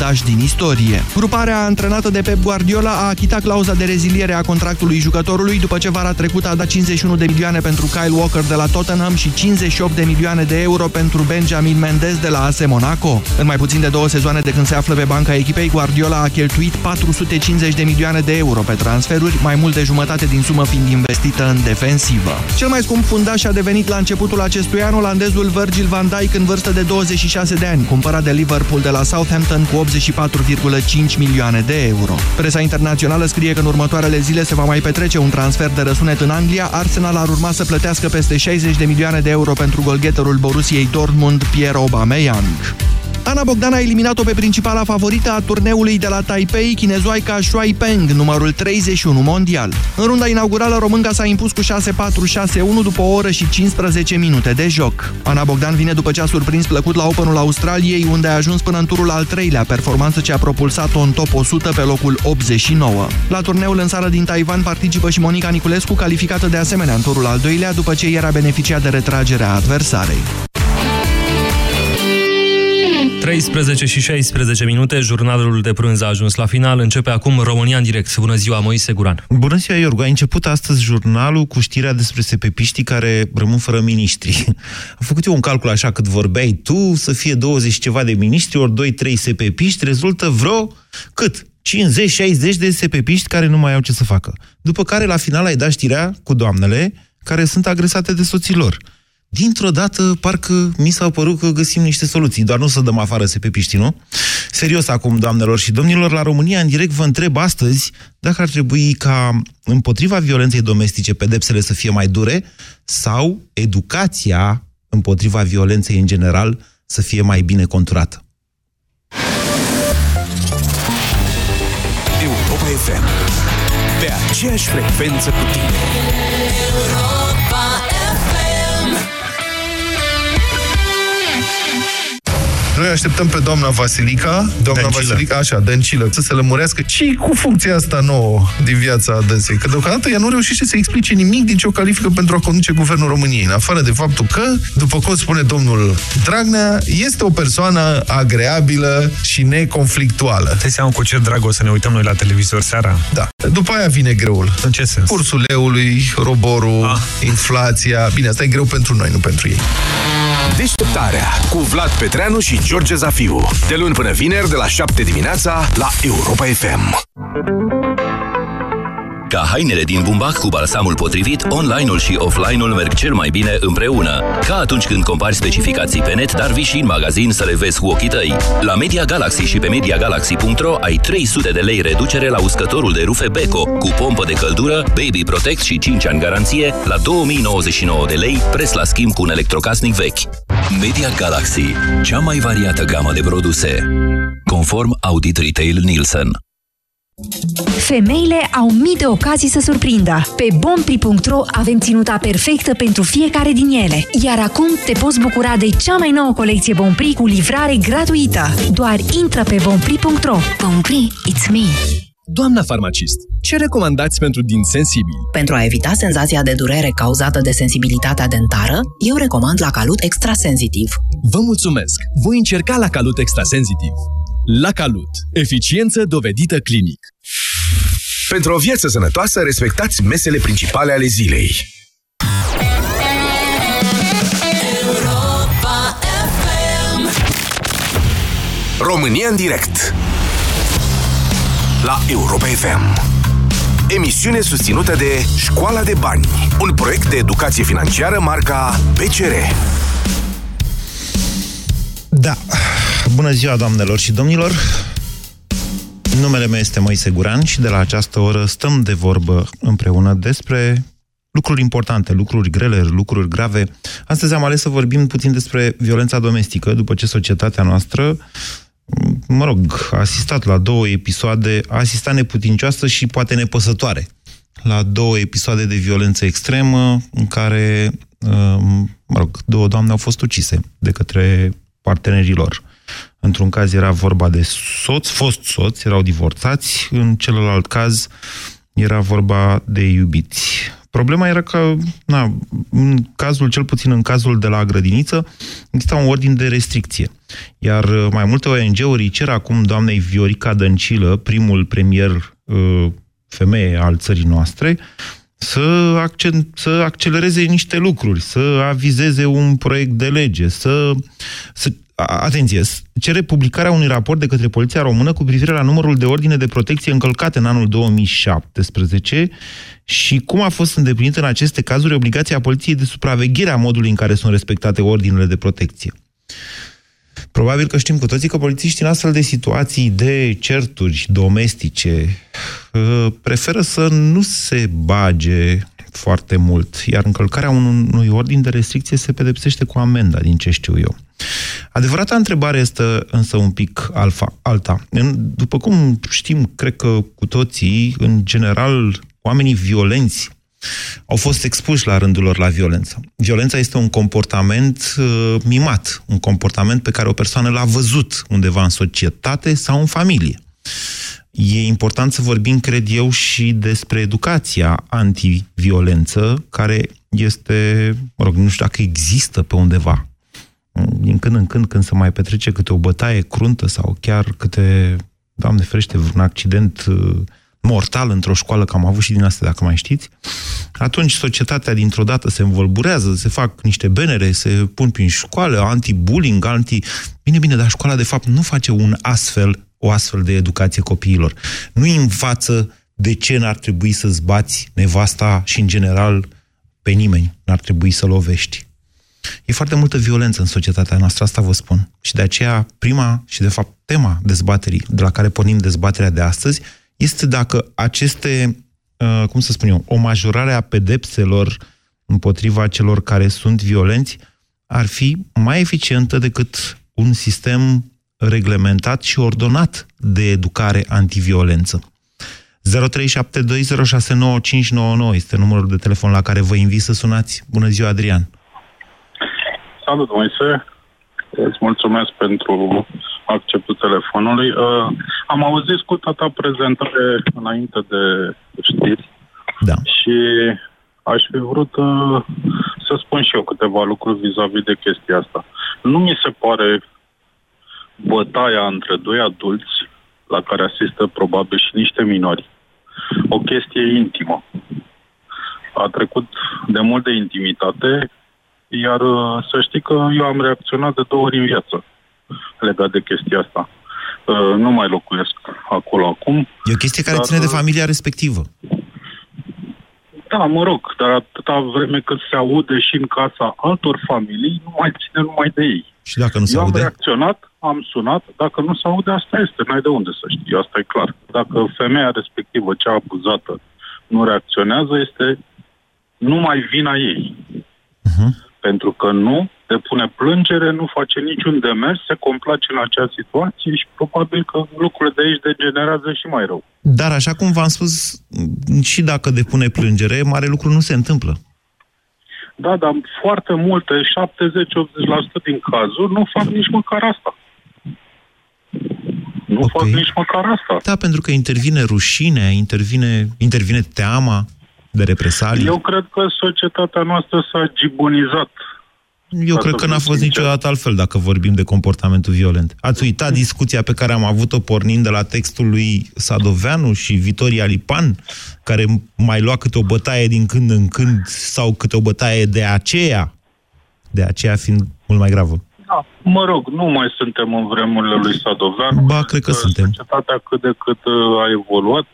dași din istorie. Gruparea antrenată de Pep Guardiola a achitat clauza de reziliere a contractului jucătorului după ce vara trecută a dat 51 de milioane pentru Kyle Walker de la Tottenham și 58 de milioane de euro pentru Benjamin Mendes de la AS Monaco. În mai puțin de două sezoane de când se află pe banca echipei, Guardiola a cheltuit 450 de milioane de euro pe transferuri, mai mult de jumătate din sumă fiind investită în defensivă. Cel mai scump fundaș a devenit la începutul acestui an olandezul Virgil van Dijk în vârstă de 26 de ani, cumpărat de Liverpool de la Southampton cu 84,5 milioane de euro. Presa internațională scrie că în următoarele zile se va mai petrece un transfer de răsunet în Anglia. Arsenal ar urma să plătească peste 60 de milioane de euro pentru golgheterul Borussiei Dortmund, Pierre Aubameyang. Ana Bogdan a eliminat-o pe principala favorită a turneului de la Taipei, chinezoaica Shuai Peng, numărul 31 mondial. În runda inaugurală, românca s-a impus cu 6-4-6-1 după o oră și 15 minute de joc. Ana Bogdan vine după ce a surprins plăcut la Openul Australiei, unde a ajuns până în turul al treilea, performanță ce a propulsat-o în top 100 pe locul 89. La turneul în sală din Taiwan participă și Monica Niculescu, calificată de asemenea în turul al doilea, după ce era beneficiat de retragerea adversarei. 13 și 16 minute, jurnalul de prânz a ajuns la final. Începe acum România în direct. Bună ziua, Moise Guran. Bună ziua, Iorgu. A început astăzi jurnalul cu știrea despre sepepiștii care rămân fără miniștri. Am făcut eu un calcul așa, cât vorbeai tu, să fie 20 ceva de miniștri, ori 2-3 sepepiști, rezultă vreo, cât? 50-60 de sepepiști care nu mai au ce să facă. După care, la final, ai dat știrea cu doamnele care sunt agresate de soții lor dintr-o dată, parcă mi s-au părut că găsim niște soluții, doar nu să dăm afară sepepiștii, nu? Serios acum, doamnelor și domnilor, la România, în direct, vă întreb astăzi dacă ar trebui ca împotriva violenței domestice pedepsele să fie mai dure sau educația împotriva violenței în general să fie mai bine conturată. Europa FM Pe aceeași frecvență cu tine Noi așteptăm pe doamna Vasilica, doamna Dăncilă. Vasilica, așa, Dăncilă, să se lămurească ce cu funcția asta nouă din viața dânsei. Că deocamdată ea nu reușește să explice nimic din ce o califică pentru a conduce guvernul României, în afară de faptul că, după cum spune domnul Dragnea, este o persoană agreabilă și neconflictuală. Te seama cu ce drag o să ne uităm noi la televizor seara? Da. După aia vine greul. În ce sens? Cursul leului, roborul, ah. inflația. Bine, asta e greu pentru noi, nu pentru ei. Deșteptarea cu Vlad Petreanu și George Zafiu. De luni până vineri, de la 7 dimineața, la Europa FM. Ca hainele din bumbac cu balsamul potrivit, online-ul și offline-ul merg cel mai bine împreună. Ca atunci când compari specificații pe net, dar vii și în magazin să le vezi cu ochii tăi. La Media Galaxy și pe MediaGalaxy.ro ai 300 de lei reducere la uscătorul de rufe Beko, cu pompă de căldură, Baby Protect și 5 ani garanție, la 2099 de lei, preț la schimb cu un electrocasnic vechi. Media Galaxy, cea mai variată gamă de produse. Conform Audit Retail Nielsen. Femeile au mii de ocazii să surprindă. Pe bompri.ro avem ținuta perfectă pentru fiecare din ele. Iar acum te poți bucura de cea mai nouă colecție Bompri cu livrare gratuită. Doar intră pe bompri.ro. Bompri, it's me! Doamna farmacist, ce recomandați pentru din sensibili? Pentru a evita senzația de durere cauzată de sensibilitatea dentară, eu recomand la Calut Extrasensitiv. Vă mulțumesc! Voi încerca la Calut Extrasensitiv. La Calut. Eficiență dovedită clinic. Pentru o viață sănătoasă, respectați mesele principale ale zilei. România în direct La Europa FM Emisiune susținută de Școala de Bani Un proiect de educație financiară marca PCR Da, bună ziua doamnelor și domnilor. Numele meu este Moise Guran și de la această oră stăm de vorbă împreună despre lucruri importante, lucruri grele, lucruri grave. Astăzi am ales să vorbim puțin despre violența domestică, după ce societatea noastră, mă rog, a asistat la două episoade, a asistat neputincioasă și poate nepăsătoare la două episoade de violență extremă în care, mă rog, două doamne au fost ucise de către partenerii lor. Într-un caz era vorba de soț, fost soți, erau divorțați, în celălalt caz era vorba de iubiți. Problema era că, na, în cazul, cel puțin în cazul de la grădiniță, exista un ordin de restricție. Iar uh, mai multe ONG-uri cer acum doamnei Viorica Dăncilă, primul premier uh, femeie al țării noastre, să, accent, să accelereze niște lucruri, să avizeze un proiect de lege, să, să atenție, cere publicarea unui raport de către Poliția Română cu privire la numărul de ordine de protecție încălcate în anul 2017 și cum a fost îndeplinită în aceste cazuri obligația Poliției de supraveghere a modului în care sunt respectate ordinele de protecție. Probabil că știm cu toții că polițiștii în astfel de situații de certuri domestice uh, preferă să nu se bage foarte mult, iar încălcarea unui ordin de restricție se pedepsește cu amenda, din ce știu eu. Adevărata întrebare este însă un pic alfa, alta. După cum știm, cred că cu toții, în general, oamenii violenți au fost expuși la rândul lor la violență. Violența este un comportament uh, mimat, un comportament pe care o persoană l-a văzut undeva în societate sau în familie. E important să vorbim, cred eu, și despre educația antiviolență, care este, mă rog, nu știu dacă există pe undeva. Din când în când, când se mai petrece câte o bătaie cruntă sau chiar câte, Doamne ferește, un accident uh, mortal într-o școală, că am avut și din astea, dacă mai știți, atunci societatea dintr-o dată se învolburează, se fac niște benere, se pun prin școală, anti-bullying, anti... Bine, bine, dar școala de fapt nu face un astfel, o astfel de educație copiilor. Nu învață de ce n-ar trebui să-ți bați nevasta și, în general, pe nimeni n-ar trebui să lovești. E foarte multă violență în societatea noastră, asta vă spun. Și de aceea, prima și, de fapt, tema dezbaterii de la care pornim dezbaterea de astăzi este dacă aceste, uh, cum să spun eu, o majorare a pedepselor împotriva celor care sunt violenți ar fi mai eficientă decât un sistem reglementat și ordonat de educare antiviolență. 0372069599 este numărul de telefon la care vă invit să sunați. Bună ziua, Adrian! Salut, Moise! Îți mulțumesc pentru acceptul telefonului. Uh, am auzit cu tata prezentare înainte de știri da. și aș fi vrut uh, să spun și eu câteva lucruri vis-a-vis de chestia asta. Nu mi se pare bătaia între doi adulți la care asistă probabil și niște minori. O chestie intimă. A trecut de mult de intimitate iar uh, să știi că eu am reacționat de două ori în viață legat de chestia asta. Uh, nu mai locuiesc acolo acum. E o chestie care dar, ține de uh, familia respectivă. Da, mă rog, dar atâta vreme cât se aude și în casa altor familii, nu mai ține numai de ei. Și dacă nu se Eu aude? am reacționat, am sunat, dacă nu se aude, asta este, n-ai de unde să știi, asta e clar. Dacă femeia respectivă, cea abuzată, nu reacționează, este numai vina ei. Uh-huh pentru că nu depune plângere, nu face niciun demers, se complace în acea situație și probabil că lucrurile de aici degenerează și mai rău. Dar așa cum v-am spus, și dacă depune plângere, mare lucru nu se întâmplă. Da, dar foarte multe, 70-80% din cazuri, nu fac nici măcar asta. Nu okay. fac nici măcar asta. Da, pentru că intervine rușinea, intervine, intervine teama de represalii? Eu cred că societatea noastră s-a gibonizat. Eu cred că n-a fost sincer. niciodată altfel dacă vorbim de comportamentul violent. Ați uitat discuția pe care am avut-o pornind de la textul lui Sadoveanu și Vitoria Lipan, care mai lua câte o bătaie din când în când sau câte o bătaie de aceea, de aceea fiind mult mai gravă. Da, mă rog, nu mai suntem în vremurile lui Sadoveanu. Ba, cred că suntem. Societatea cât de cât uh, a evoluat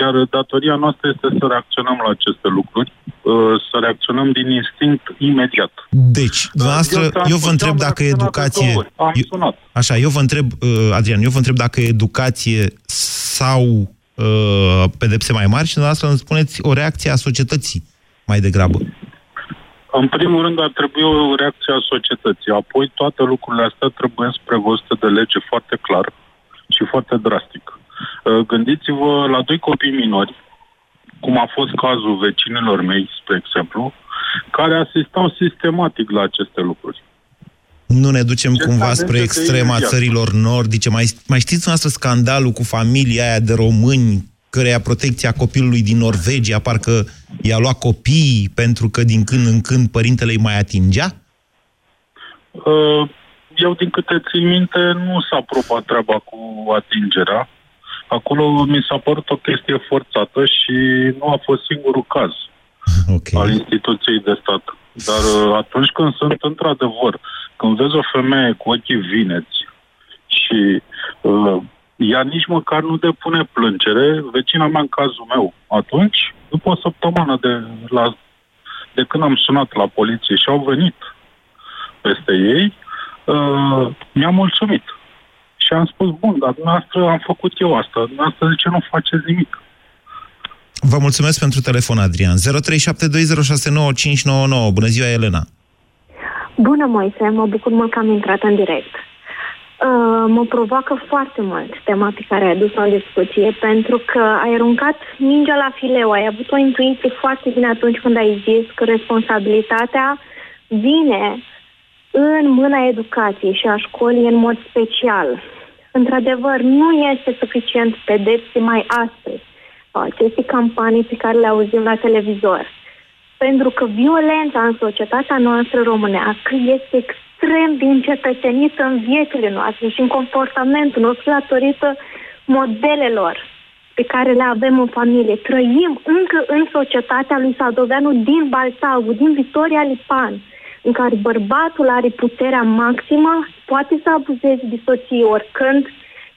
iar datoria noastră este să reacționăm la aceste lucruri, uh, să reacționăm din instinct imediat. Deci, dumneavoastră, eu, eu vă întreb dacă e educație... Am sunat. Așa, eu vă întreb, uh, Adrian, eu vă întreb dacă e educație sau uh, pedepse mai mari și dumneavoastră îmi spuneți o reacție a societății mai degrabă. În primul rând ar trebui o reacție a societății, apoi toate lucrurile astea trebuie prevăzute de lege foarte clar și foarte drastic. Uh, gândiți-vă la doi copii minori, cum a fost cazul vecinilor mei, spre exemplu, care asistau sistematic la aceste lucruri. Nu ne ducem Ce cumva spre extrema țărilor nordice. Mai, mai știți noastră scandalul cu familia aia de români, căreia protecția copilului din Norvegia parcă I-a luat copiii pentru că din când în când părintele îi mai atingea? Uh, eu, din câte țin minte, nu s-a probat treaba cu atingerea. Acolo mi s-a părut o chestie forțată și nu a fost singurul caz okay. al instituției de stat. Dar uh, atunci când sunt într-adevăr, când vezi o femeie cu ochii vineți și uh, ea nici măcar nu depune plângere, vecina mea în cazul meu, atunci, după o săptămână de, la, de când am sunat la poliție și au venit peste ei, uh, mi-a mulțumit. Și am spus, bun, dar dumneavoastră am făcut eu asta, dumneavoastră de ce nu faceți nimic? Vă mulțumesc pentru telefon, Adrian. 0372069599. Bună ziua, Elena! Bună, Moise! Mă bucur mult că am intrat în direct. Uh, mă provoacă foarte mult tema pe care ai adus-o în discuție, pentru că ai aruncat mingea la fileu, ai avut o intuiție foarte bine atunci când ai zis că responsabilitatea vine în mâna educației și a școlii în mod special. Într-adevăr, nu este suficient pedepse mai astăzi aceste campanii pe care le auzim la televizor. Pentru că violența în societatea noastră românească este extrem de încetățenită în viețile noastre și în comportamentul nostru datorită modelelor pe care le avem în familie. Trăim încă în societatea lui Sadoveanu din Balsagu, din Victoria Lipan, în care bărbatul are puterea maximă, poate să abuzeze de soție oricând,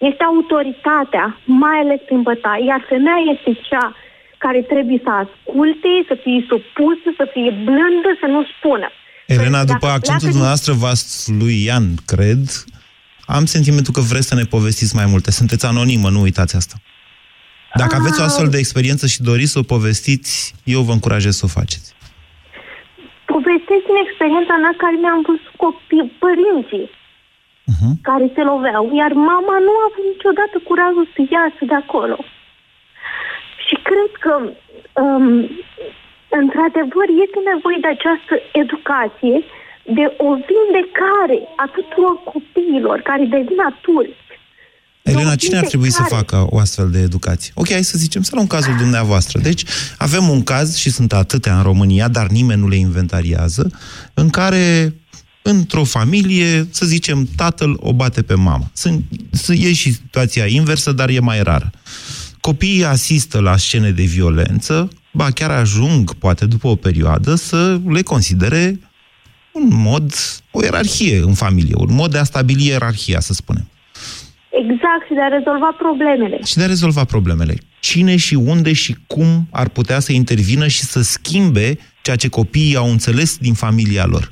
este autoritatea, mai ales prin bătaie, iar femeia este cea care trebuie să asculte, să fie supusă, să fie blândă, să nu spună. Elena, după accentul din... dumneavoastră vas lui Ian, cred, am sentimentul că vreți să ne povestiți mai multe. Sunteți anonimă, nu uitați asta. Dacă aveți o astfel de experiență și doriți să o povestiți, eu vă încurajez să o faceți. Povestesc din experiența mea care mi-am văzut copii, părinții uh-huh. care se loveau, iar mama nu a avut niciodată curajul să iasă de acolo. Și cred că, um, într-adevăr, este nevoie de această educație, de o vindecare a tuturor copiilor care devin adulți. Elena, cine ar trebui să facă o astfel de educație? Ok, hai să zicem, să luăm cazul dumneavoastră. Deci, avem un caz, și sunt atâtea în România, dar nimeni nu le inventariază, în care într-o familie, să zicem, tatăl o bate pe mama. Sunt, e și situația inversă, dar e mai rară. Copiii asistă la scene de violență, ba chiar ajung, poate după o perioadă, să le considere un mod, o ierarhie în familie, un mod de a stabili ierarhia, să spunem. Exact, și de a rezolva problemele. Și de a rezolva problemele. Cine și unde și cum ar putea să intervină și să schimbe ceea ce copiii au înțeles din familia lor?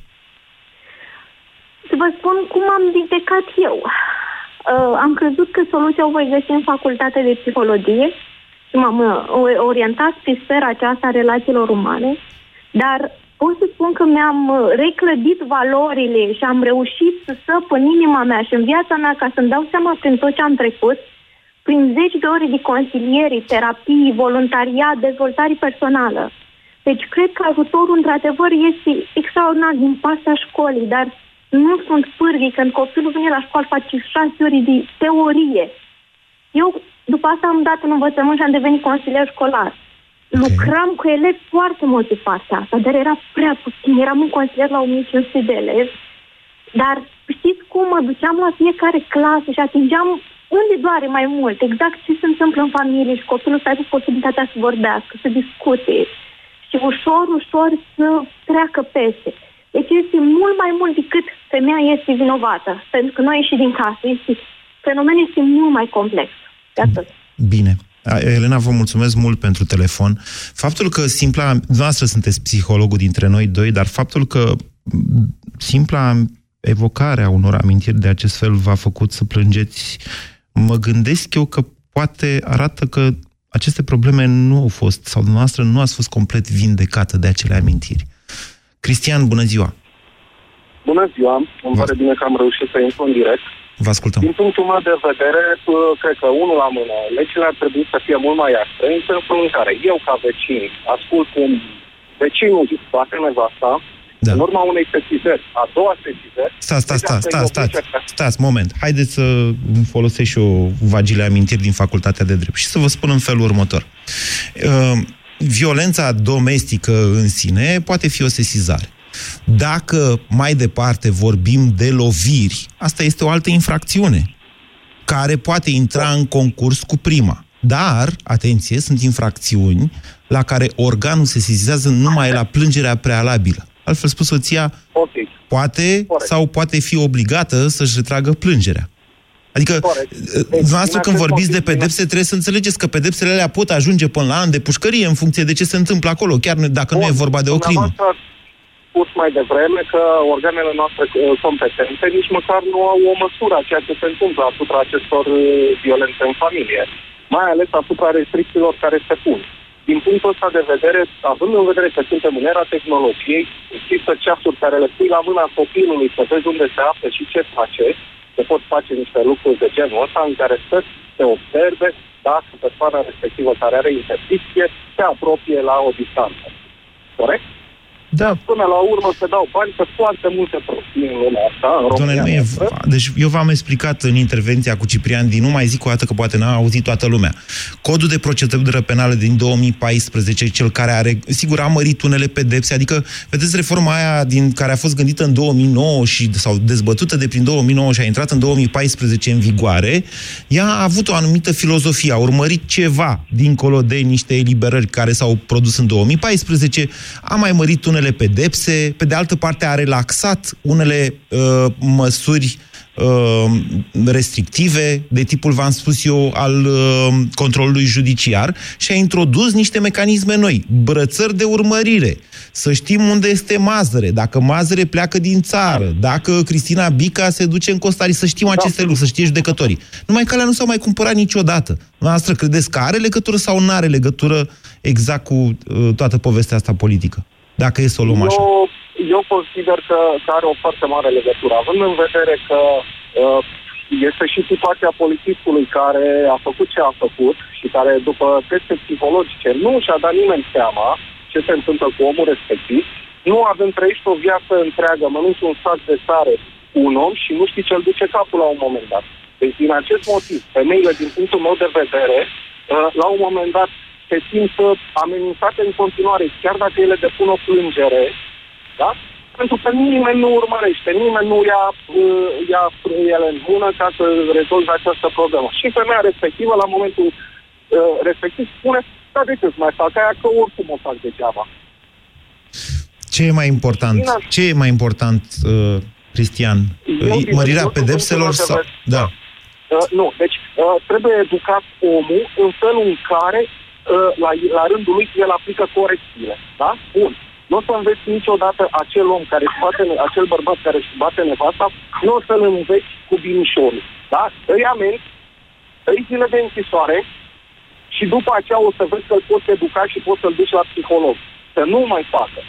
Să vă spun cum am vindecat eu. Uh, am crezut că soluția o voi găsi în facultatea de psihologie și m-am uh, orientat pe sfera aceasta a relațiilor umane, dar pot să spun că mi-am uh, reclădit valorile și am reușit să săp în inima mea și în viața mea ca să-mi dau seama prin tot ce am trecut, prin zeci de ore de consilieri, terapii, voluntariat, dezvoltare personală. Deci cred că ajutorul, într-adevăr, este extraordinar din partea școlii, dar nu sunt pârghii. Când copilul vine la școală, face șase ore de teorie. Eu, după asta, am dat în învățământ și am devenit consilier școlar. Okay. Lucram cu elevi foarte mult de partea asta, dar era prea puțin. Eram un consilier la 1500 de elevi. Dar știți cum mă duceam la fiecare clasă și atingeam unde doare mai mult, exact ce se întâmplă în familie și copilul să aibă posibilitatea să vorbească, să discute și ușor, ușor să treacă peste. Deci este mult mai mult decât femeia este vinovată. Pentru că nu a ieșit din casă. Este, fenomenul este mult mai complex. De atât. Bine. Elena, vă mulțumesc mult pentru telefon. Faptul că simpla, noastră sunteți psihologul dintre noi doi, dar faptul că simpla evocare a unor amintiri de acest fel v-a făcut să plângeți, mă gândesc eu că poate arată că aceste probleme nu au fost, sau dumneavoastră nu ați fost complet vindecată de acele amintiri. Cristian, bună ziua! Bună ziua! Îmi pare bine că am reușit să intru în direct. Vă ascultăm. Din punctul meu de vedere, cred că unul la mână, legile ar trebui să fie mult mai aspre, în sensul în care eu, ca vecin, ascult cum vecinul bate nevasta, da. în urma unei sesizări, a doua sesizări... Stați, stați, stați, stați, stați, stați, moment. Haideți să folosesc și o vagile amintiri din facultatea de drept și să vă spun în felul următor. Uh, violența domestică în sine poate fi o sesizare. Dacă mai departe vorbim de loviri, asta este o altă infracțiune care poate intra în concurs cu prima. Dar, atenție, sunt infracțiuni la care organul se sesizează numai la plângerea prealabilă. Altfel spus, soția okay. poate Corect. sau poate fi obligată să-și retragă plângerea. Adică, dumneavoastră când vorbiți de pedepse, trebuie să înțelegeți că pedepsele alea pot ajunge până la an de pușcărie în funcție de ce se întâmplă acolo, chiar dacă Bun. nu e vorba de o crimă. Spus mai devreme că organele noastre uh, competente nici măcar nu au o măsură a ceea ce se întâmplă asupra acestor uh, violențe în familie, mai ales asupra restricțiilor care se pun. Din punctul ăsta de vedere, având în vedere că suntem în era tehnologiei, există ceasuri care le pui la mâna copilului să vezi unde se află și ce face, se pot face niște lucruri de genul ăsta în care să se observe dacă persoana respectivă care are interdicție se apropie la o distanță. Corect? Da. Până la urmă se dau bani pe foarte multe prostii în lumea asta, în România. nu e, deci eu v-am explicat în intervenția cu Ciprian din nu mai zic o dată că poate n-a auzit toată lumea. Codul de procedură penală din 2014, cel care are, sigur, a mărit unele pedepse, adică, vedeți, reforma aia din care a fost gândită în 2009 și, sau dezbătută de prin 2009 și a intrat în 2014 în vigoare, ea a avut o anumită filozofie, a urmărit ceva dincolo de niște eliberări care s-au produs în 2014, a mai mărit unele unele pedepse, pe de altă parte a relaxat unele uh, măsuri uh, restrictive, de tipul, v-am spus eu, al uh, controlului judiciar și a introdus niște mecanisme noi, brățări de urmărire, să știm unde este Mazăre, dacă Mazăre pleacă din țară, dacă Cristina Bica se duce în Costari, să știm aceste lucruri, să știe judecătorii. Numai că alea nu s-au mai cumpărat niciodată. Noastră credeți că are legătură sau nu are legătură exact cu uh, toată povestea asta politică? Dacă e să o luăm eu, așa? Eu consider că, că are o foarte mare legătură, având în vedere că uh, este și situația politicului care a făcut ce a făcut și care, după teste psihologice, nu și-a dat nimeni seama ce se întâmplă cu omul respectiv. Nu avem trăit o viață întreagă, mănânci un sac de sare cu un om și nu știi ce-l duce capul la un moment dat. Deci, din acest motiv, femeile, din punctul meu de vedere, uh, la un moment dat se simt amenințate în continuare, chiar dacă ele depun o plângere, da? Pentru că nimeni nu urmărește, nimeni nu ia, uh, ia ele în mână ca să rezolve această problemă. Și femeia respectivă, la momentul uh, respectiv, spune, da, de ce mai fac aia, că oricum o fac degeaba. Ce e mai important? Ce e mai important, uh, Cristian? Eu, Mărirea pedepselor sau... Da. Uh, nu, deci uh, trebuie educat omul în felul în care Uh, la, la rândul lui el aplică corecțiile. Da? Bun. Nu o să înveți niciodată acel om care își bate, acel bărbat care își bate nevasta, nu o să-l înveți cu binișorul. Da? Îi amenzi, îi zile de închisoare și după aceea o să vezi că îl poți educa și poți să-l duci la psiholog. Să nu mai facă.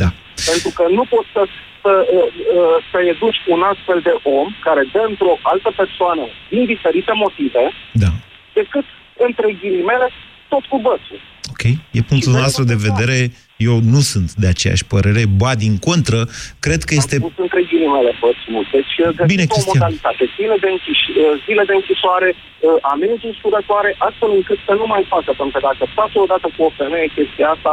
Da. Pentru că nu poți să, să, uh, uh, să educi un astfel de om care dă într-o altă persoană din diferite motive, da. decât, între ghilimele, tot cu bățul. Ok, e punctul nostru de vedere. Eu nu sunt de aceeași părere, ba din contră, cred că este... Am pus între ghilimele bățul. Deci Bine, o modalitate. Zile de, închis- uh, zile de închisoare, uh, amenzi usurătoare, astfel încât să nu mai facă. Pentru că dacă face odată cu o femeie chestia asta,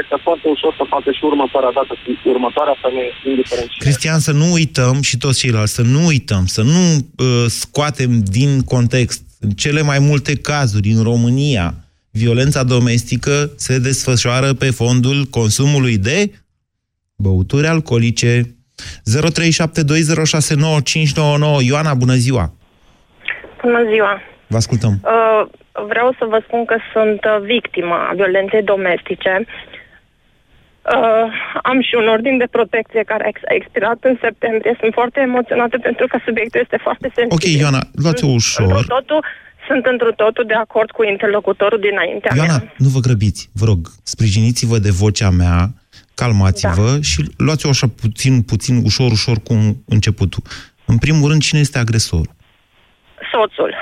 este foarte ușor să facă și următoarea dată cu următoarea femeie, indiferent Cristian, să nu uităm și toți ceilalți, să nu uităm, să nu uh, scoatem din context în cele mai multe cazuri în România violența domestică se desfășoară pe fondul consumului de băuturi alcoolice. 0372069599 Ioana, bună ziua! Bună ziua! Vă ascultăm. Uh, vreau să vă spun că sunt uh, victima violenței domestice. Uh, am și un ordin de protecție care a expirat în septembrie. Sunt foarte emoționată pentru că subiectul este foarte sensibil. Ok, Ioana, luați-o ușor. Totul, sunt într totul de acord cu interlocutorul dinaintea Ioana, mea. nu vă grăbiți, vă rog, sprijiniți-vă de vocea mea, calmați-vă da. și luați-o așa puțin, puțin, ușor, ușor cu începutul. În primul rând, cine este agresorul? Soțul.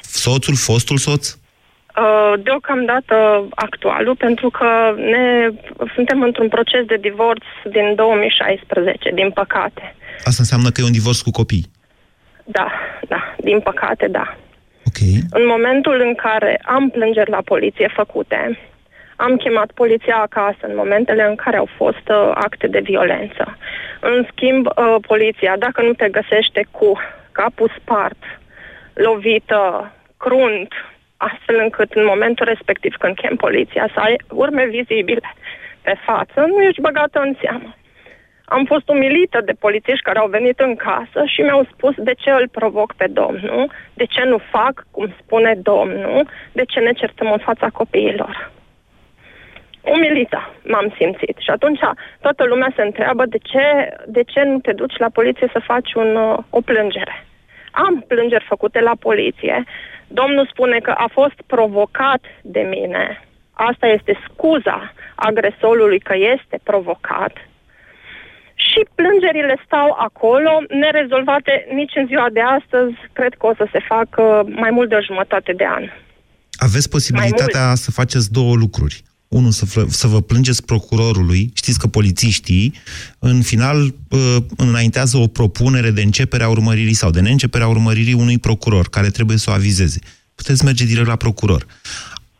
Soțul, fostul soț? Uh, deocamdată actualul, pentru că ne suntem într-un proces de divorț din 2016, din păcate. Asta înseamnă că e un divorț cu copii? Da, da, din păcate, da. Okay. În momentul în care am plângeri la poliție făcute, Am chemat poliția acasă în momentele în care au fost uh, acte de violență. În schimb, uh, poliția, dacă nu te găsește cu capul spart, lovită, crunt, astfel încât în momentul respectiv când chem poliția să ai urme vizibile pe față, nu ești băgată în seamă. Am fost umilită de polițiști care au venit în casă și mi-au spus de ce îl provoc pe domnul, de ce nu fac cum spune domnul, de ce ne certăm în fața copiilor. Umilită m-am simțit și atunci toată lumea se întreabă de ce, de ce nu te duci la poliție să faci un, o plângere. Am plângeri făcute la poliție. Domnul spune că a fost provocat de mine. Asta este scuza agresorului că este provocat și plângerile stau acolo, nerezolvate nici în ziua de astăzi. Cred că o să se facă mai mult de o jumătate de an. Aveți posibilitatea să faceți două lucruri. Unu, să, să vă plângeți procurorului. Știți că polițiștii, în final, uh, înaintează o propunere de începere a urmăririi sau de neîncepere a urmăririi unui procuror, care trebuie să o avizeze. Puteți merge direct la procuror.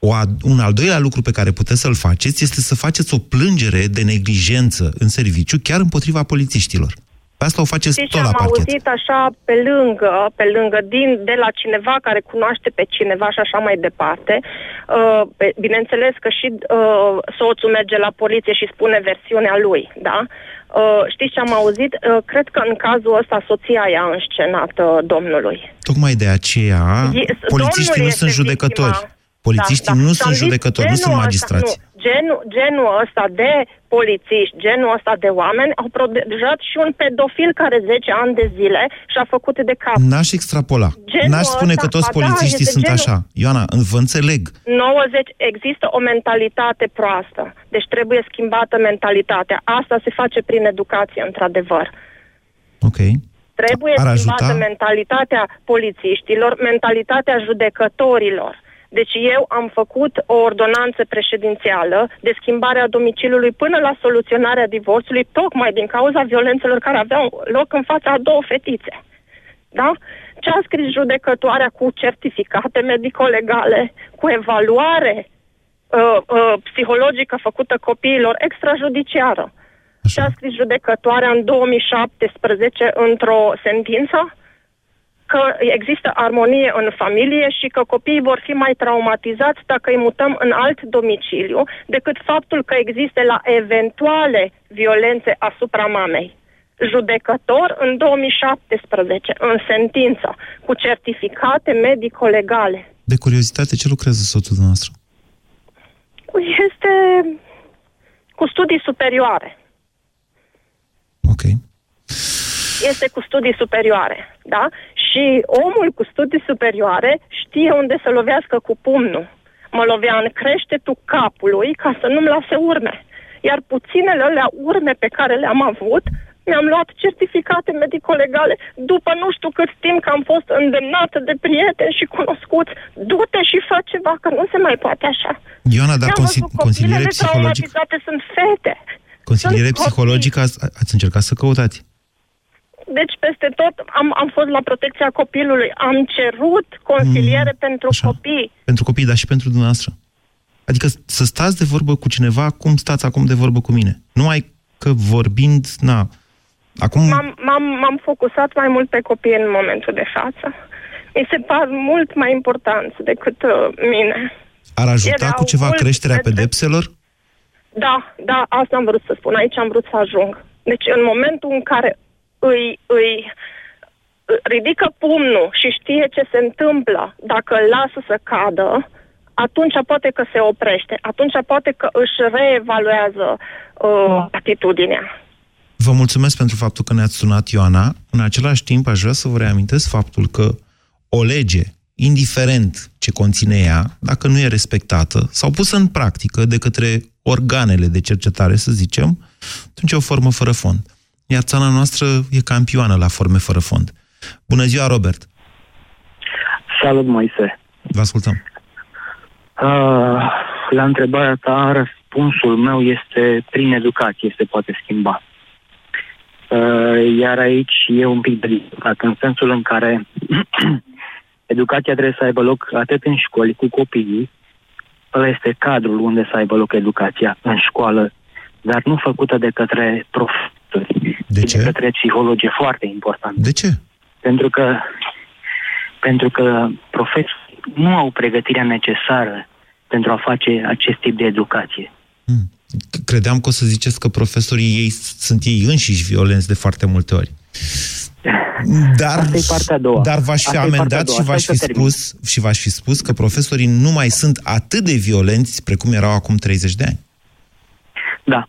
O a, un al doilea lucru pe care puteți să-l faceți este să faceți o plângere de neglijență în serviciu chiar împotriva polițiștilor. Pe asta o faceți Știți tot la am parchet. auzit așa pe lângă, pe lângă, din, de la cineva care cunoaște pe cineva și așa mai departe. Uh, bineînțeles că și uh, soțul merge la poliție și spune versiunea lui, da? Uh, știți ce am auzit? Uh, cred că în cazul ăsta soția i-a înscenat uh, domnului. Tocmai de aceea, E- polițiștii domnul nu sunt este judecători. victima. Polițiștii Da, da. nu Și am sunt zis, judecători, nu genul sunt ăsta- magistrați. nu, genul, genul ăsta de polițiști, genul ăsta de oameni au protejat și un pedofil care 10 ani de zile și-a făcut de cap. N-aș extrapola. Genul N-aș spune ăsta, că toți ba da, polițiștii este sunt genul- așa. Ioana, vă înțeleg. 90 există o mentalitate proastă. Deci trebuie schimbată mentalitatea. Asta se face prin educație, într-adevăr. Ok. Trebuie Ar schimbată ajuta? mentalitatea polițiștilor, mentalitatea judecătorilor. Deci eu am făcut o ordonanță președințială de schimbare a domiciliului până la soluționarea divorțului, tocmai din cauza violențelor care aveau loc în fața a două fetițe. Da? Ce a scris judecătoarea cu certificate medico-legale, cu evaluare uh, uh, psihologică făcută copiilor extrajudiciară. Ce a scris judecătoarea în 2017 într-o sentință? Că există armonie în familie și că copiii vor fi mai traumatizați dacă îi mutăm în alt domiciliu decât faptul că există la eventuale violențe asupra mamei. Judecător în 2017, în sentință, cu certificate medico-legale. De curiozitate, ce lucrează soțul dumneavoastră? Este cu studii superioare. Ok. Este cu studii superioare, da? Și omul cu studii superioare știe unde să lovească cu pumnul. Mă lovea în creștetul capului ca să nu-mi lase urme. Iar puținele alea urme pe care le-am avut, mi-am luat certificate medico-legale după nu știu cât timp că am fost îndemnată de prieteni și cunoscuți. Du-te și fă ceva, că nu se mai poate așa. Ioana, dar Mi-am consi- văzut consiliere copilele psihologică, traumatizate sunt fete. consiliere Sunt copii. psihologică ați, ați încercat să căutați? Deci peste tot am, am fost la protecția copilului. Am cerut consiliere Mm, pentru copii. Pentru copii, dar și pentru dumneavoastră. Adică să stați de vorbă cu cineva cum stați acum de vorbă cu mine. Numai că vorbind, na, acum... M-am, m-am, m-am focusat mai mult pe copii în momentul de față. Mi se par mult mai importanți decât uh, mine. Ar ajuta Erau cu ceva mult creșterea despre- pedepselor? Da, da, asta am vrut să spun. Aici am vrut să ajung. Deci în momentul în care îi, îi ridică pumnul și știe ce se întâmplă dacă îl lasă să cadă, atunci poate că se oprește. Atunci poate că își reevaluează uh, atitudinea. Vă mulțumesc pentru faptul că ne-ați sunat, Ioana. În același timp, aș vrea să vă reamintesc faptul că o lege, indiferent ce conține ea, dacă nu e respectată sau pusă în practică de către organele de cercetare, să zicem, atunci e o formă fără fond. Iar țara noastră e campioană la forme fără fond. Bună ziua, Robert! Salut, Moise. Vă ascultăm. Uh, la întrebarea ta, răspunsul meu este prin educație se poate schimba. Uh, iar aici e un pic de discutat, în sensul în care educația trebuie să aibă loc atât în școli cu copiii, ăla este cadrul unde să aibă loc educația în școală, dar nu făcută de către profesori, de, ce? de către psihologie, foarte important. De ce? Pentru că, pentru că profesorii nu au pregătirea necesară pentru a face acest tip de educație. Hmm. Credeam că o să ziceți că profesorii ei sunt ei înșiși violenți de foarte multe ori. Dar, Asta e partea a doua. dar v-aș fi Asta e amendat partea a și doua. v-aș Stai fi, să termin. spus, și v-aș fi spus că profesorii nu mai sunt atât de violenți precum erau acum 30 de ani. Da.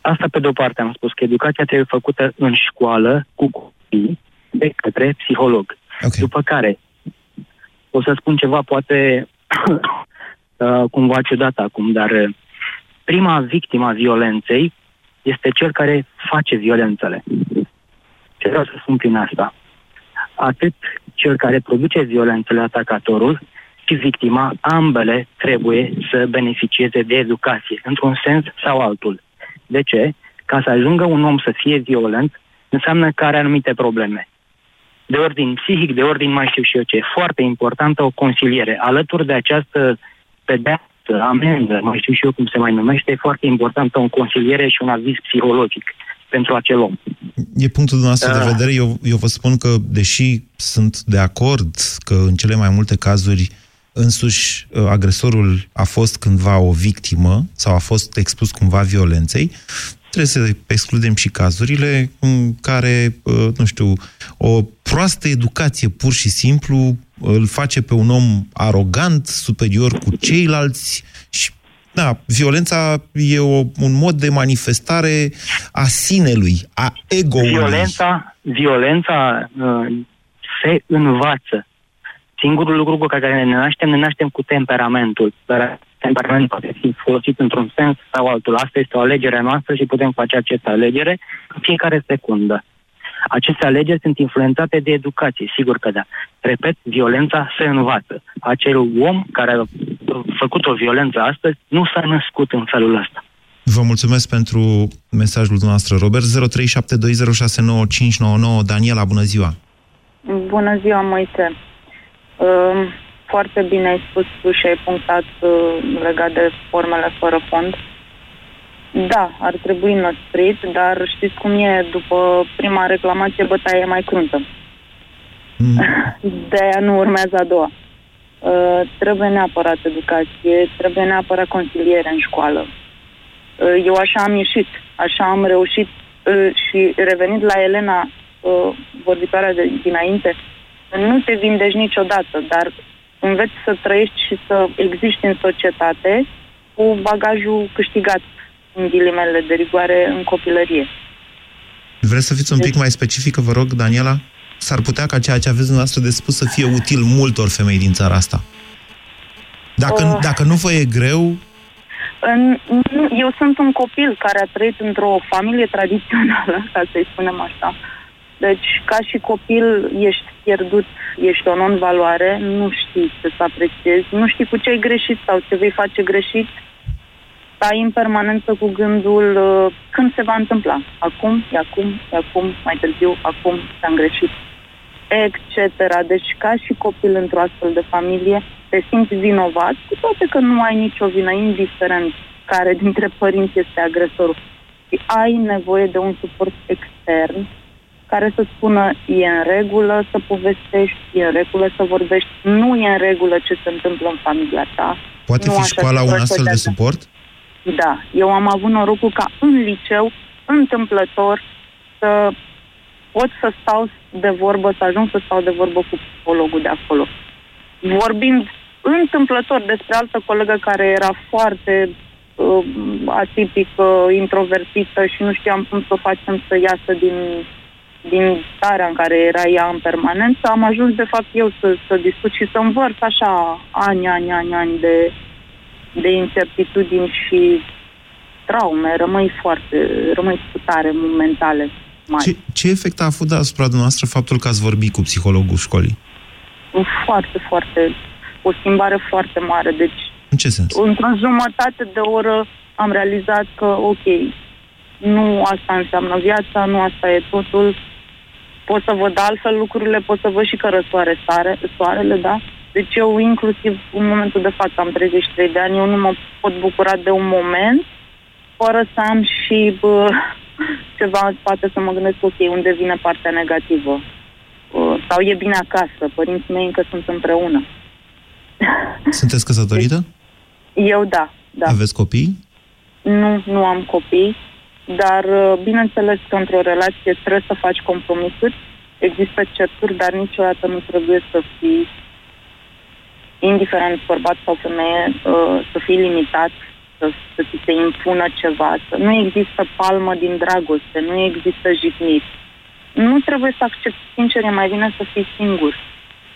Asta pe de-o parte am spus că educația trebuie făcută în școală cu copii de către psiholog. Okay. După care o să spun ceva poate uh, cumva ciudat acum, dar uh, prima victimă a violenței este cel care face violențele. Ce vreau să spun prin asta? Atât cel care produce violențele, atacatorul, și victima, ambele trebuie să beneficieze de educație, într-un sens sau altul. De ce? Ca să ajungă un om să fie violent, înseamnă că are anumite probleme. De ordin psihic, de ordin mai știu și eu ce. E foarte importantă o consiliere. Alături de această pedeapsă, amendă, mai știu și eu cum se mai numește, e foarte importantă o consiliere și un aviz psihologic pentru acel om. E punctul dumneavoastră Da. de vedere. Eu, eu vă spun că, deși sunt de acord că în cele mai multe cazuri însuși uh, agresorul a fost cândva o victimă sau a fost expus cumva violenței, trebuie să excludem și cazurile în care, uh, nu știu, o proastă educație pur și simplu îl face pe un om arogant, superior cu ceilalți și da, violența e o, un mod de manifestare a sinelui, a ego-ului. Violența, violența uh, se învață. Singurul lucru cu care ne naștem, ne naștem cu temperamentul. Dar temperamentul poate fi folosit într-un sens sau altul. Asta este o alegere a noastră și putem face această alegere în fiecare secundă. Aceste alegeri sunt influențate de educație, sigur că da. Repet, violența se învață. Acel om care a făcut o violență astăzi nu s-a născut în felul ăsta. Vă mulțumesc pentru mesajul dumneavoastră, Robert. 0372069599. Daniela, bună ziua! Bună ziua, Moise. Uh, Foarte bine ai spus tu și ai punctat uh, legat de formele fără fond. Da, ar trebui năsprit, dar știți cum e, după prima reclamație bătaia e mai cruntă. De aia nu urmează a doua. Uh, trebuie neapărat educație, trebuie neapărat consiliere în școală. Uh, eu așa am ieșit, așa am reușit uh, și revenind la Elena, uh, vorbitoarea de dinainte, nu te vindești niciodată, dar înveți să trăiești și să existi în societate cu bagajul câștigat în ghilimele de rigoare în copilărie. Vreți să fiți un pic mai specifică, vă rog, Daniela? S-ar putea ca ceea ce aveți dumneavoastră de spus să fie util multor femei din țara asta. Dacă, Uh. dacă nu vă e greu, În, nu, eu sunt un copil care a trăit într-o familie tradițională, ca să-i spunem așa. Deci, ca și copil, ești pierdut, ești o non-valoare, nu știi ce să apreciezi, nu știi cu ce ai greșit sau ce vei face greșit. Stai în permanență cu gândul uh, când se va întâmpla. Acum, e acum, e acum, mai târziu, acum, ți-am greșit. Etc. Deci, ca și copil într-o astfel de familie, te simți vinovat, cu toate că nu ai nicio vină, indiferent care dintre părinți este agresorul. Și ai nevoie de un suport extern care să spună e în regulă să povestești, e în regulă să vorbești, nu e în regulă ce se întâmplă în familia ta. poate nu fi așa școala se un astfel de procedează. suport? Da, eu am avut norocul ca în liceu, întâmplător, să pot să stau de vorbă, să ajung să stau de vorbă cu psihologul de acolo. Vorbind întâmplător despre altă colegă care era foarte uh, atipică, introvertită și nu știam cum să o facem să iasă din, din starea în care era ea în permanență, am ajuns de fapt eu să, să discut și să învăț așa ani, ani, ani, ani de, de incertitudini și traume, rămâi foarte, rămâi cu tare mentale mari. Ce, ce efect a avut asupra dumneavoastră faptul că ați vorbit cu psihologul școlii? Foarte, foarte, o schimbare foarte mare. Deci, În ce sens? într-o jumătate de oră am realizat că, ok, nu asta înseamnă viața, nu asta e totul, pot să văd altfel lucrurile, pot să văd și că răsoare sare, soarele, da? Deci eu, inclusiv în momentul de față, am 33 de ani, eu nu mă pot bucura de un moment fără să am și bă, ceva în spate să mă gândesc, ok, unde vine partea negativă. Uh, sau e bine acasă, părinții mei încă sunt împreună. Sunteți căsătorită? Eu da, da. Aveți copii? Nu, nu am copii, dar uh, bineînțeles că într-o relație trebuie să faci compromisuri, există certuri, dar niciodată nu trebuie să fii, indiferent bărbat sau femeie, uh, să fii limitat, să, să ți se impună ceva, să nu există palmă din dragoste, nu există jignit. Nu trebuie să accepti, sincer, e mai bine să fii singur.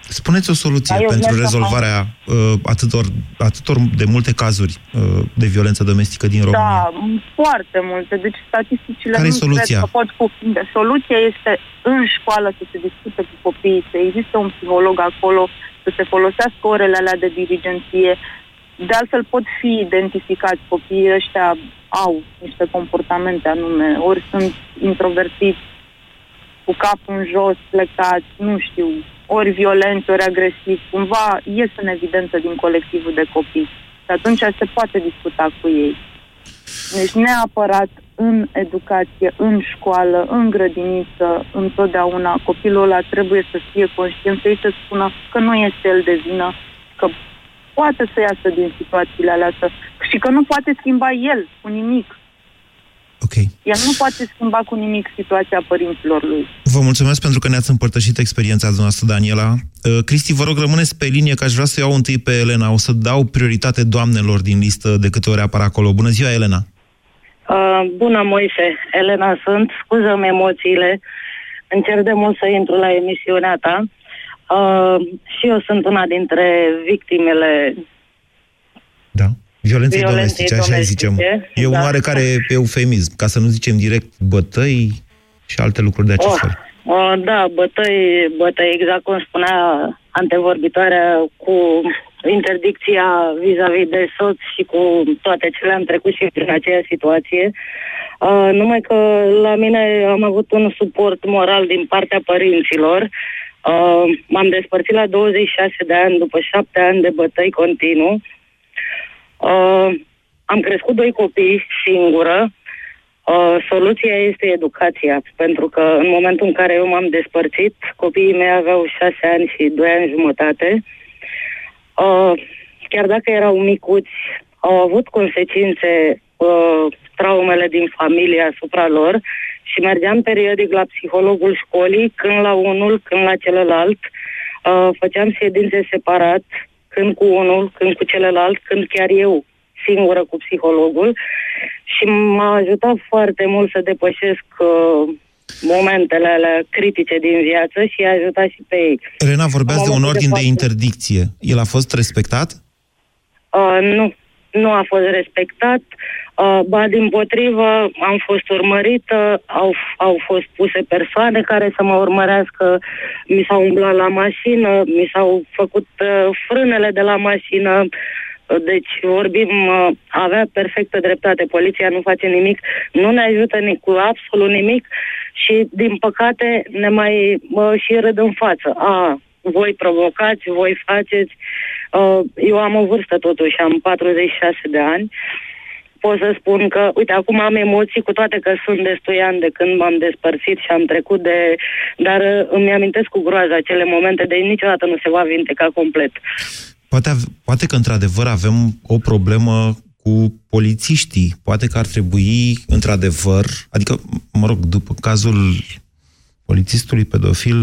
Spuneți o soluție da, pentru rezolvarea uh, atâtor, atâtor de multe cazuri uh, de violență domestică din România. Da, foarte multe. Deci statisticile Care nu e soluția? cred că pot cuprinde. Soluția este în școală să se discute cu copiii, să existe un psiholog acolo, să se folosească orele alea de dirigenție. De altfel pot fi identificați copiii ăștia au niște comportamente anume, ori sunt introvertiți, cu capul în jos, plecați, nu știu, ori violenți, ori agresivi, cumva ies în evidență din colectivul de copii. Și atunci se poate discuta cu ei. Deci neapărat în educație, în școală, în grădiniță, întotdeauna copilul ăla trebuie să fie conștient, să-i se spună că nu este el de vină, că poate să iasă din situațiile alea să, și că nu poate schimba el cu nimic. Ok. El nu poate schimba cu nimic situația părinților lui. Vă mulțumesc pentru că ne-ați împărtășit experiența noastră, Daniela. Uh, Cristi, vă rog, rămâneți pe linie, că aș vrea să iau întâi pe Elena. O să dau prioritate doamnelor din listă de câte ori apar acolo. Bună ziua, Elena! Uh, bună, Moise. Elena sunt. Scuză-mi emoțiile. Încerc de mult să intru la emisiunea ta. Uh, și eu sunt una dintre victimele Violenței, Violenței domestice, așa domestice, zicem. E un da. oarecare eufemism, ca să nu zicem direct bătăi și alte lucruri de acest Oh, fel. uh, da, bătăi, bătăi, exact cum spunea antevorbitoarea, cu interdicția vis-a-vis de soț și cu toate ce le-am trecut și prin aceeași situație. Uh, numai că la mine am avut un suport moral din partea părinților. Uh, m-am despărțit la 26 de ani, după șapte ani de bătăi continuu. Uh, am crescut doi copii singură. Uh, soluția este educația, pentru că în momentul în care eu m-am despărțit, copiii mei aveau șase ani și doi ani jumătate. Uh, chiar dacă erau micuți, au avut consecințe uh, traumele din familie asupra lor și mergeam periodic la psihologul școlii, când la unul, când la celălalt. Uh, făceam ședințe separat, când cu unul, când cu celălalt, când chiar eu singură cu psihologul și m-a ajutat foarte mult să depășesc uh, momentele alea critice din viață și i-a ajutat și pe ei. Elena, vorbeați Am de un avut ordin de foarte- interdicție. El a fost respectat? Uh, nu, nu a fost respectat. Uh, ba, din potrivă, am fost urmărită, au, au fost puse persoane care să mă urmărească, mi s-au umblat la mașină, mi s-au făcut uh, frânele de la mașină, Uh, deci vorbim, uh, avea perfectă dreptate, poliția nu face nimic, nu ne ajută nici cu absolut nimic și, din păcate, ne mai uh, și râd în față. A, voi provocați, voi faceți. Uh, eu am o vârstă totuși, am 46 de ani. Pot să spun că, uite, acum am emoții, cu toate că sunt destui ani de când m-am despărțit și am trecut de... Dar uh, îmi amintesc cu groază acele momente, de niciodată nu se va vindeca complet. Poate, ave- poate că, într-adevăr, avem o problemă cu polițiștii. Poate că ar trebui, într-adevăr, adică, mă rog, după cazul polițistului pedofil,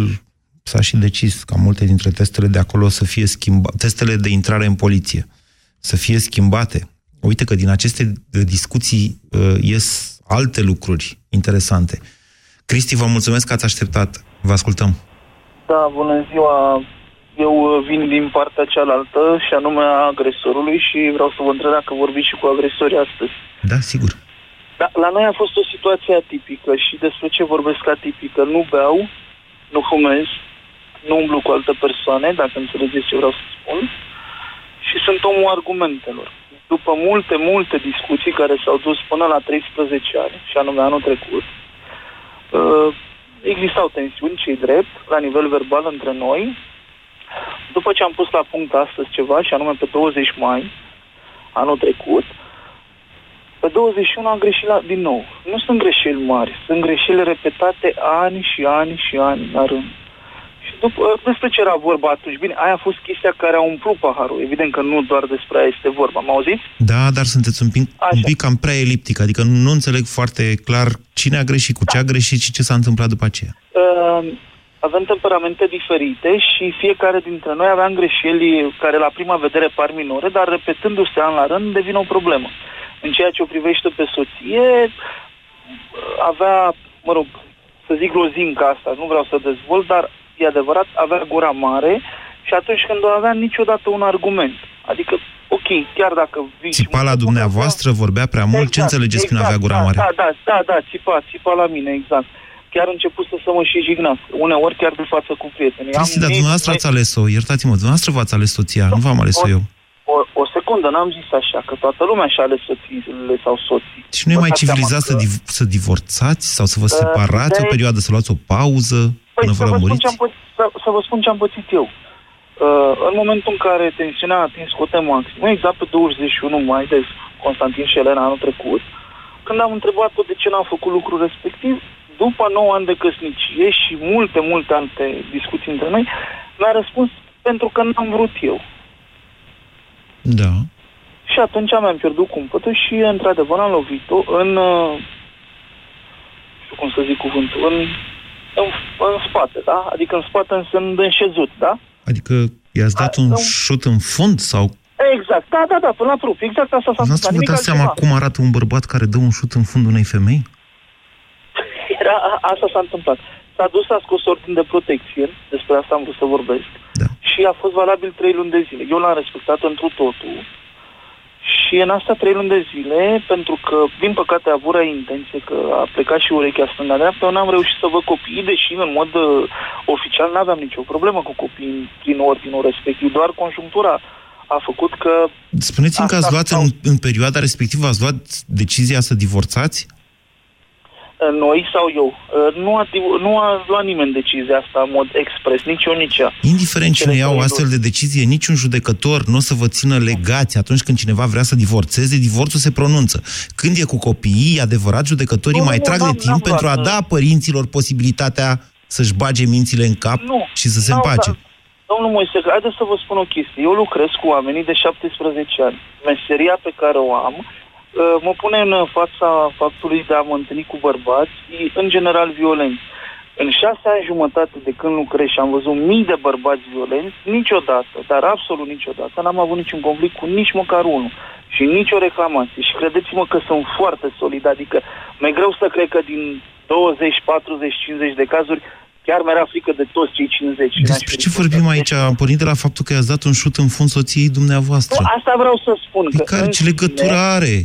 s-a și decis ca multe dintre testele de acolo să fie schimbate, testele de intrare în poliție, să fie schimbate. Uite că din aceste uh, discuții uh, ies alte lucruri interesante. Cristi, vă mulțumesc că ați așteptat. Vă ascultăm. Da, bună ziua. Eu uh, vin din partea cealaltă și anume a agresorului și vreau să vă întreb dacă vorbiți și cu agresorii astăzi. Da, sigur. Da, la noi a fost o situație atipică și despre ce vorbesc atipică? Nu beau, nu fumez, nu umblu cu alte persoane, dacă înțelegeți ce vreau să spun, și sunt omul argumentelor. După multe, multe discuții care s-au dus până la 13 ani, și anume anul trecut, uh, existau tensiuni, cei drept, la nivel verbal între noi. După ce am pus la punct astăzi ceva, și anume pe 20 mai, anul trecut, pe 21 am greșit la, din nou. Nu sunt greșeli mari, sunt greșeli repetate ani și ani și ani la rând. Și după, despre ce era vorba atunci? Bine, aia a fost chestia care a umplut paharul. Evident că nu doar despre aia este vorba. Mă auziți? Da, dar sunteți un pic, un pic cam prea eliptic, adică nu înțeleg foarte clar cine a greșit, cu ce a greșit și ce s-a întâmplat după aceea. Uh, avem temperamente diferite și fiecare dintre noi aveam greșeli care la prima vedere par minore, dar repetându-se an la rând devin o problemă. În ceea ce o privește pe soție, avea, mă rog, să zic lozinca asta, nu vreau să dezvolt, dar e adevărat, avea gura mare și atunci când o avea niciodată un argument. Adică, ok, chiar dacă vii... Țipa la dumneavoastră, vorbea prea mult, exact, ce înțelegeți exact, când avea gura da, mare? Da, da, da, da, țipa, țipa la mine, exact. Chiar început să, să mă și jignească, uneori chiar de față cu prietenii. Cristi, dar dumneavoastră ați ales-o, iertați-mă, dumneavoastră v-ați ales soția, nu v-am ales-o eu. O, o secundă, n-am zis așa, că toată lumea și-a ales soțiile sau soții. Și nu e mai civilizat să, div- să divorțați sau să vă separați de- o perioadă, să luați o pauză Păi până să vă vă, spun lămuriți? ce am pățit, să, să vă spun ce am pățit eu. Uh, în momentul în care tensiunea a atins cote maxim, exact pe 21 mai de Constantin și Elena anul trecut, când am întrebat-o de ce n-am făcut lucrul respectiv, după 9 ani de căsnicie și multe, multe alte discuții între noi, mi-a răspuns pentru că n-am vrut eu. Da. Și atunci mi-am pierdut cumpătul și, într-adevăr, am lovit-o în... uh, Nu știu cum să zic cuvântul, în, în, în spate, da? Adică în spate însemnând înșezut, da? Adică i-ați dat un șut în fund sau... Exact, da, da, da, până la trup. Exact asta s-a N-ați întâmplat. vă Nimic dați seama altceva. cum arată un bărbat care dă un șut în fund unei femei? Era, a- asta s-a întâmplat. S-a dus, a scos ordin de protecție, despre asta am vrut să vorbesc, da. și a fost valabil trei luni de zile. Eu l-am respectat întru totul și în asta trei luni de zile, pentru că, din păcate, a avut rea intenție că a plecat și urechea stânga-dreaptă, eu n-am reușit să văd copiii, deși în mod uh, oficial n-aveam nicio problemă cu copiii prin ordinul respectiv, doar conjunctura a făcut că... Spuneți-mi că ați Asta luat în, în perioada respectivă, ați luat decizia să divorțați? Uh, Noi sau eu, uh, nu a, div- nu a luat nimeni decizia asta în mod expres, nici eu, nici ea. Indiferent cine Cele ia o trei astfel de decizie, niciun judecător nu o să vă țină legați atunci când cineva vrea să divorțeze, divorțul se pronunță. Când e cu copiii, e adevărat, judecătorii Nu, mai nu, trag de n-am- timp n-am pentru a luat, da părinților posibilitatea să-și bage mințile în cap Nu, și să se n-au împace. dat- Domnul Moise, haideți să vă spun o chestie. Eu lucrez cu oamenii de 17 ani. Meseria pe care o am uh, mă pune în fața faptului de a mă întâlni cu bărbați, în general violenți. În șase ani jumătate de când lucrez și am văzut mii de bărbați violenți, niciodată, dar absolut niciodată, n-am avut niciun conflict cu nici măcar unul și nicio reclamație. Și credeți-mă că sunt foarte solid, adică mi-e greu să cred că din 20, 40, 50 de cazuri chiar mi-era frică de toți cei 50. Despre ce vorbim aici? Am pornit de la faptul că i-ați dat un șut în fund soției dumneavoastră. Nu, asta vreau să spun. Păi care, în ce legătură sine- are?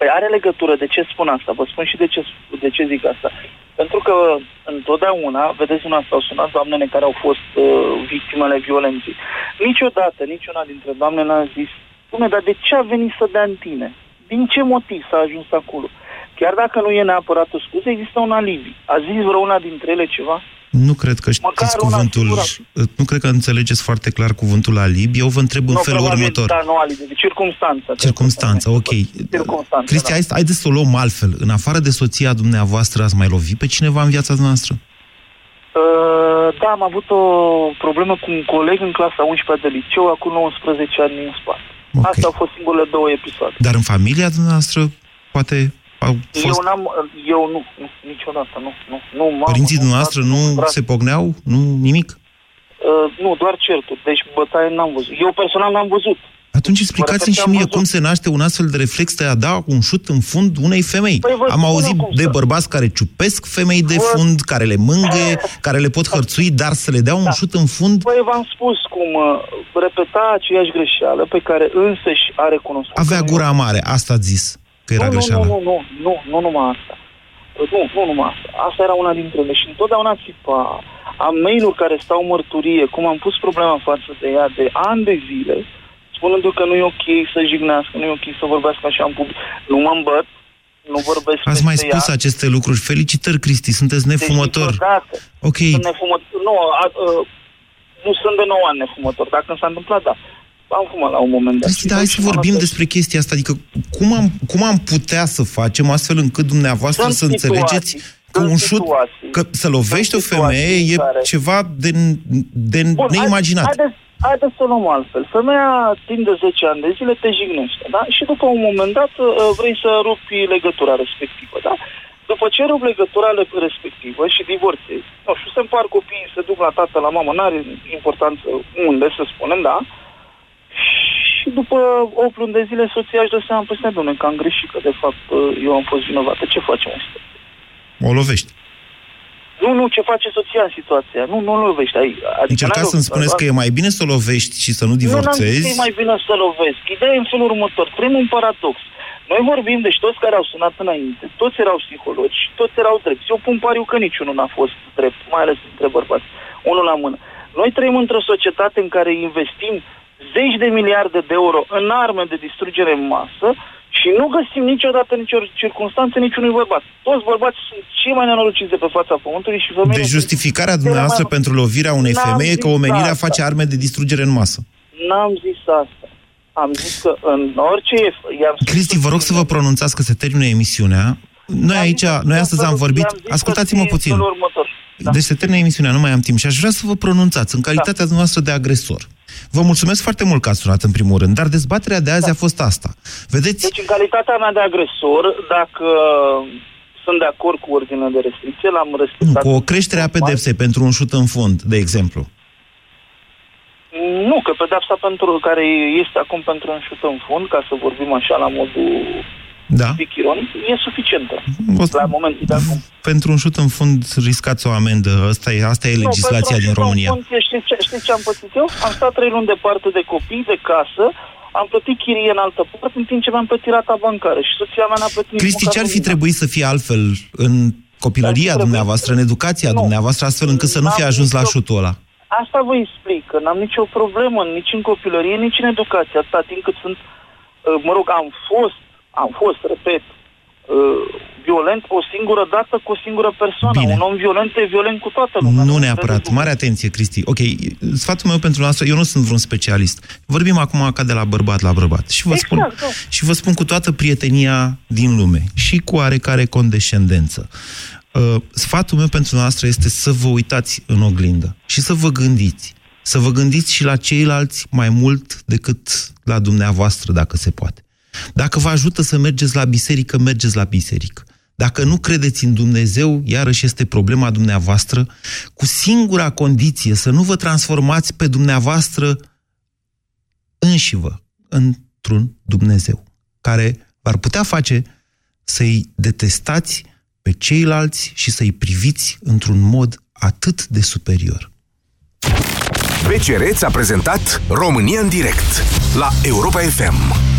Păi are legătură. De ce spun asta? Vă spun și de ce, de ce zic asta. Pentru că întotdeauna, vedeți, una s-au sunat doamnele care au fost uh, victimele violenței. Niciodată, niciuna dintre doamne n-a zis, Dumne, dar de ce a venit să dea în tine? Din ce motiv s-a ajuns acolo? Chiar dacă nu e neapărat o scuză, există un alibi. A zis vreuna dintre ele ceva? Nu cred că știți Măcar una cuvântul, singură. nu cred că înțelegeți foarte clar cuvântul alibi. Eu vă întreb în nu, felul probabil, următor. Da, nu alibi, de circunstanță. Circumstanța, ok. Circunstanță, Cristi, da. hai, haideți să o luăm altfel. În afară de soția dumneavoastră, ați mai lovit pe cineva în viața noastră? Uh, da, am avut o problemă cu un coleg în clasa 11 de liceu, acum 19 ani în spate. Okay. Astea au fost singurele două episoade. Dar în familia dumneavoastră, poate au fost... Eu n-am, eu nu, nu niciodată, nu, nu, nu mamă, Părinții nu, dumneavoastră frate, nu frate. se pogneau? Nu nimic? Uh, nu, doar certuri, deci bătaie n-am văzut. Eu personal n-am văzut. Atunci explicați-mi și mie cum se naște un astfel de reflex de a da un șut în fund unei femei. Păi vă Am spun auzit acum de să- bărbați care ciupesc femei de Vă- fund, care le mângâie, care le pot hărțui, dar să le dea un șut în fund, Păi v-am spus cum uh, repeta aceeași greșeală pe care însăși a recunoscut. avea că nu- gura mare. Asta ați zis, că era nu, greșeală. Nu, nu, nu, nu, nu numai asta. Nu, nu numai asta. Asta era una dintre ele. Și întotdeauna țipa. Am mail-uri care stau mărturie, cum am pus problema față de ea de ani de zile, spunându că nu e ok să jignească, nu e ok să vorbească așa în public. Nu mă îmbăt, nu vorbesc Ați mai peste spus ea. aceste lucruri. Felicitări, Cristi, sunteți Deci, nefumător. niciodată. Ok, Sunt nefumător. Nu, a, a, nu sunt de 9 ani nefumător. Dacă s-a întâmplat, da. Am fumat la un moment dat. Cristi, da, hai să vorbim despre chestia asta. Adică cum am, cum am putea să facem astfel încât dumneavoastră Sunt să înțelegeți că un șut, că să lovești o femeie e care- ceva de, de Bun, neimaginat. Hai, haideți, haideți să o luăm altfel. Femeia timp de 10 ani de zile te jignește, da? Și după un moment dat uh, vrei să rupi legătura respectivă, da? După ce rup legătura le- respectivă și divorțezi, nu știu, se împar copiii, se duc la tată, la mamă, n-are importanță unde, să spunem, da? Și după 8 luni de zile soția își dă seama, păi stai, domnule, că am greșit, că de fapt uh, eu am fost vinovată. Ce facem asta? O lovești. Nu, nu, ce face soția în situația? Nu, nu o lovești. Ai, adică Încercați n-ai să-mi o- spuneți că e mai bine să o lovești și să nu Nu, n-am zis divorțezi? că e mai bine să lovesc. Ideea e în felul următor. Trăim un paradox. Noi vorbim, deci toți care au sunat înainte, toți erau psihologi, toți erau drepți. Eu pun pariu că niciunul n-a fost drept, mai ales între bărbați. Unul la mână. Noi trăim într-o societate în care investim zeci de miliarde de euro în arme de distrugere în masă și nu găsim niciodată nicio circunstanță niciunui bărbat. Toți bărbații sunt cei mai nenorociți de pe fața pământului și femeile... Deci sunt justificarea cele dumneavoastră mai- pentru lovirea unei N-am femei e că zis omenirea asta. face arme de distrugere în masă. N-am zis asta. Am zis că în orice... i-am spus Cristi, vă rog să vă pronunțați că se termină emisiunea. Noi aici, noi astăzi am vorbit, ascultați-mă puțin. felul următor. Da. Deci se termină emisiunea, nu mai am timp și aș vrea să vă pronunțați în calitatea noastră de agresor. Vă mulțumesc foarte mult că ați sunat în primul rând, dar dezbaterea de azi Da. a fost asta. Vedeți, Deci, în calitatea mea de agresor, dacă sunt de acord cu ordinea de restricție, l-am nu, respectat. cu o creștere a pedepsei pentru un șut în fund, de exemplu. Nu, că pedepsa pentru care este acum pentru un șut în fund, ca să vorbim așa la modul Da. pic ironic, e suficientă. O- La momentul de acum. Pentru un șut în fund riscați o amendă. Asta e, asta e legislația Nu, din pentru un România. șut în fund, Știți ce, știți ce am pățit eu? Am stat trei luni departe de copii, de casă, am plătit chirie în altă parte, în timp ce mi-am plătit rata bancară și soția mea n-a plătit nici Cristi, măcar ce ar fi lumina. trebuit să fie altfel în copilăria dumneavoastră, în educația dumneavoastră, astfel încât să nu fie N-am ajuns la nicio- șutul ăla? Asta vă explic, că n-am nicio problemă nici în copilărie, nici în educație, atâta timp cât sunt, uh, mă rog, am fost, am fost, repet, uh, violent o singură dată cu o singură persoană. Bine. Un om violent e violent cu toată lumea. Nu neapărat. Mare atenție, Cristi. Ok, sfatul meu pentru noastră, eu nu sunt vreun specialist. Vorbim acum ca de la bărbat la bărbat. Și vă, spun, Exact, da. și vă spun cu toată prietenia din lume și cu oarecare condescendență. Uh, sfatul meu pentru noastră este să vă uitați în oglindă și să vă gândiți. Să vă gândiți și la ceilalți mai mult decât la dumneavoastră, dacă se poate. Dacă vă ajută să mergeți la biserică, mergeți la biserică. Dacă nu credeți în Dumnezeu, iarăși este problema dumneavoastră, cu singura condiție să nu vă transformați pe dumneavoastră înșivă într-un Dumnezeu, care v-ar putea face să-i detestați pe ceilalți și să-i priviți într-un mod atât de superior. BCR ți-a prezentat România în direct la Europa FM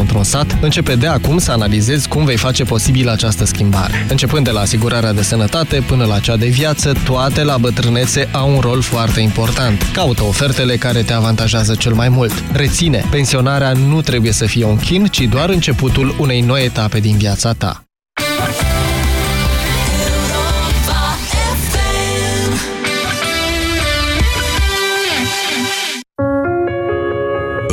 într-un sat, începe de acum să analizezi cum vei face posibil această schimbare. Începând de la asigurarea de sănătate până la cea de viață, toate la bătrânețe au un rol foarte important. Caută ofertele care te avantajează cel mai mult. Reține, pensionarea nu trebuie să fie un chin, ci doar începutul unei noi etape din viața ta.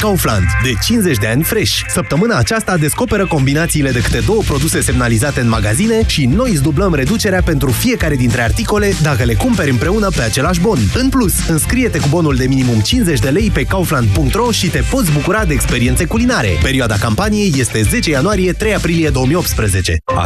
Kaufland, de 50 de ani fresh. Săptămâna aceasta descoperă combinațiile de câte două produse semnalizate în magazine și noi îți dublăm reducerea pentru fiecare dintre articole dacă le cumperi împreună pe același bon. În plus, înscrie-te cu bonul de minimum 50 de lei pe kaufland.ro și te poți bucura de experiențe culinare. Perioada campaniei este 10 ianuarie-3 aprilie 2018.